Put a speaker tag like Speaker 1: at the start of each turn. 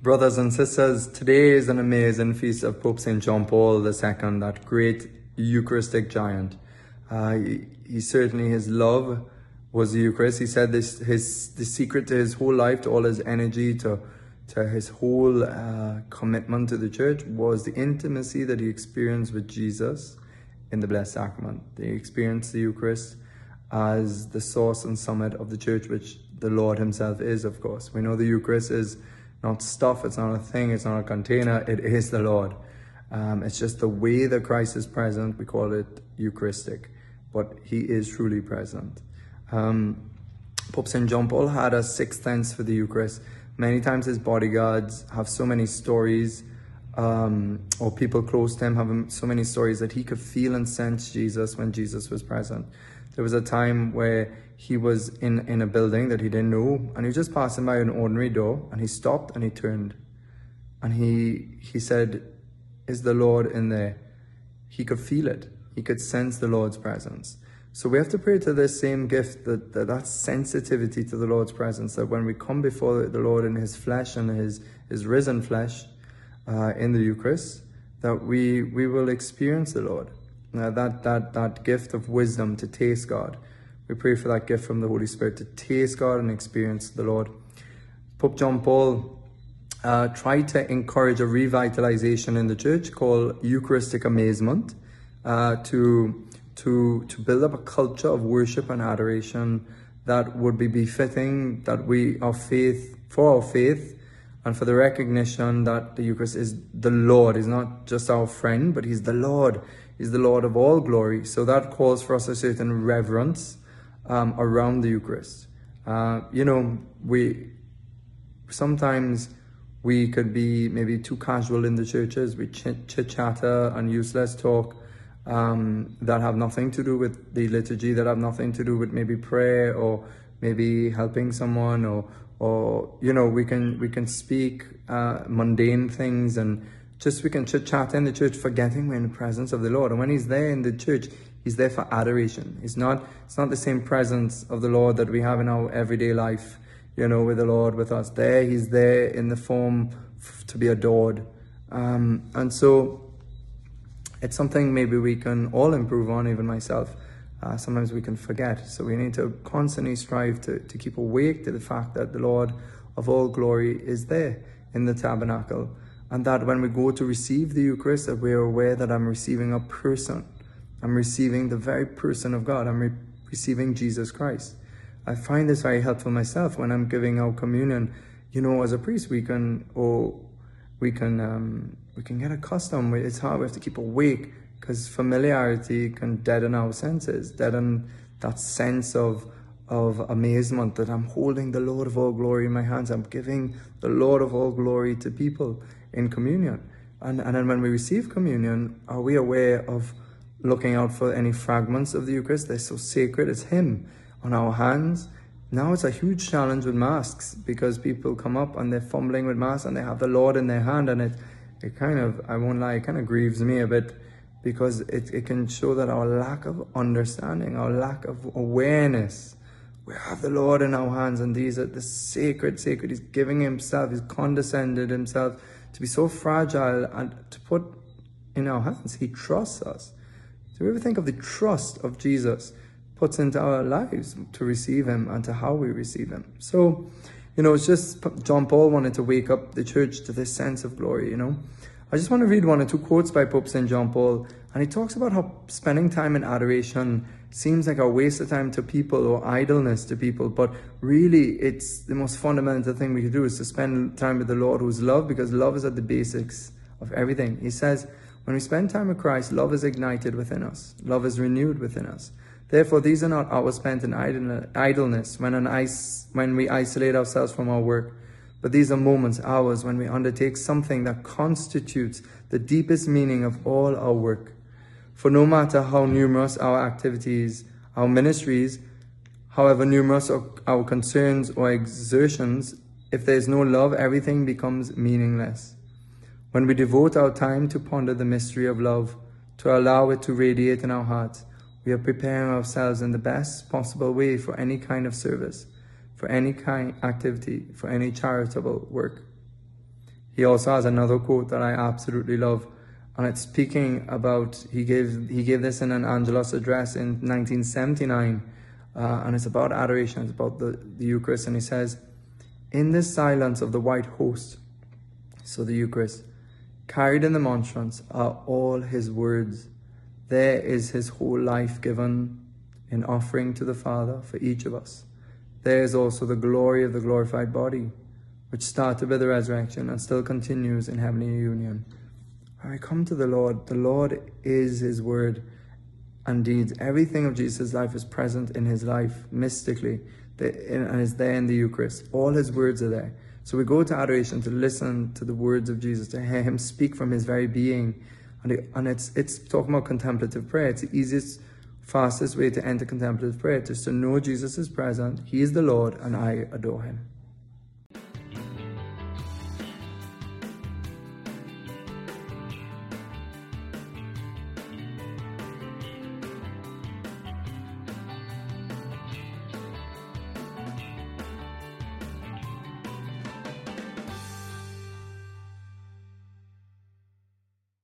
Speaker 1: Brothers and sisters, today is an amazing feast of Pope St. John Paul II, that great Eucharistic giant. Uh, he, he, certainly, his love was the Eucharist. He said this, his, the secret to his whole life, to all his energy, to, to his whole uh, commitment to the church was the intimacy that he experienced with Jesus in the Blessed Sacrament. He experienced the Eucharist as the source and summit of the church, which the Lord himself is, of course. We know the Eucharist is not stuff, it's not a thing, it's not a container, it is the Lord. Um, it's just the way that Christ is present, we call it Eucharistic, but he is truly present. Um, Pope St. John Paul had a sixth sense for the Eucharist. Many times his bodyguards have so many stories, um, or people close to him have so many stories that he could feel and sense Jesus when Jesus was present. There was a time where he was in, in a building that he didn't know and he was just passing by an ordinary door and he stopped and he turned and he he said, Is the Lord in there? He could feel it. He could sense the Lord's presence. So we have to pray to this same gift, that, that, that sensitivity to the Lord's presence, that when we come before the Lord in his flesh and his, his risen flesh uh, in the Eucharist, that we, we will experience the Lord. That, that, that gift of wisdom to taste God. We pray for that gift from the Holy Spirit to taste God and experience the Lord. Pope John Paul uh, tried to encourage a revitalization in the church called Eucharistic amazement uh, to, to, to build up a culture of worship and adoration that would be befitting that we, our faith, for our faith, and for the recognition that the Eucharist is the Lord, is not just our friend, but He's the Lord is the Lord of all glory. So that calls for us a certain reverence um, around the Eucharist. Uh, you know, we sometimes we could be maybe too casual in the churches. We chit chatter and useless talk um, that have nothing to do with the liturgy, that have nothing to do with maybe prayer or maybe helping someone or or you know we can we can speak uh, mundane things and just we can chit chat in the church, forgetting we're in the presence of the Lord. And when He's there in the church, He's there for adoration. It's not it's not the same presence of the Lord that we have in our everyday life, you know, with the Lord with us. There, He's there in the form f- to be adored. Um, and so it's something maybe we can all improve on, even myself. Uh, sometimes we can forget. So we need to constantly strive to, to keep awake to the fact that the Lord of all glory is there in the tabernacle and that when we go to receive the Eucharist, that we're aware that I'm receiving a person. I'm receiving the very person of God. I'm re- receiving Jesus Christ. I find this very helpful myself when I'm giving out communion. You know, as a priest, we can, or we can, um, we can get accustomed. It's hard. We have to keep awake because familiarity can deaden our senses, deaden that sense of of amazement that I'm holding the Lord of all glory in my hands. I'm giving the Lord of all glory to people in communion. And, and then when we receive communion, are we aware of looking out for any fragments of the Eucharist? They're so sacred. It's Him on our hands. Now it's a huge challenge with masks because people come up and they're fumbling with masks and they have the Lord in their hand and it, it kind of, I won't lie, it kind of grieves me a bit because it, it can show that our lack of understanding, our lack of awareness we have the Lord in our hands, and these are the sacred, sacred. He's giving Himself, He's condescended Himself to be so fragile and to put in our hands. He trusts us. Do we ever think of the trust of Jesus puts into our lives to receive Him and to how we receive Him? So, you know, it's just John Paul wanted to wake up the church to this sense of glory, you know. I just want to read one or two quotes by Pope St. John Paul, and he talks about how spending time in adoration seems like a waste of time to people or idleness to people, but really it's the most fundamental thing we can do is to spend time with the Lord who's love because love is at the basics of everything. He says, when we spend time with Christ, love is ignited within us, love is renewed within us. Therefore, these are not hours spent in idleness when, we isolate ourselves from our work, but these are moments, hours, when we undertake something that constitutes the deepest meaning of all our work for no matter how numerous our activities, our ministries, however numerous our concerns or exertions, if there is no love, everything becomes meaningless. When we devote our time to ponder the mystery of love, to allow it to radiate in our hearts, we are preparing ourselves in the best possible way for any kind of service, for any kind activity, for any charitable work. He also has another quote that I absolutely love, and it's speaking about he gave he gave this in an Angelus address in 1979, uh, and it's about adoration. It's about the, the Eucharist, and he says, "In this silence of the white host, so the Eucharist, carried in the monstrance are all his words. There is his whole life given in offering to the Father for each of us. There is also the glory of the glorified body." which started with the resurrection and still continues in heavenly union. I come to the Lord, the Lord is His Word and deeds. Everything of Jesus' life is present in His life mystically and is there in the Eucharist. All His words are there. So we go to adoration to listen to the words of Jesus, to hear Him speak from His very being. And, it, and it's, it's talking about contemplative prayer. It's the easiest, fastest way to enter contemplative prayer, just to know Jesus is present, He is the Lord, and I adore Him.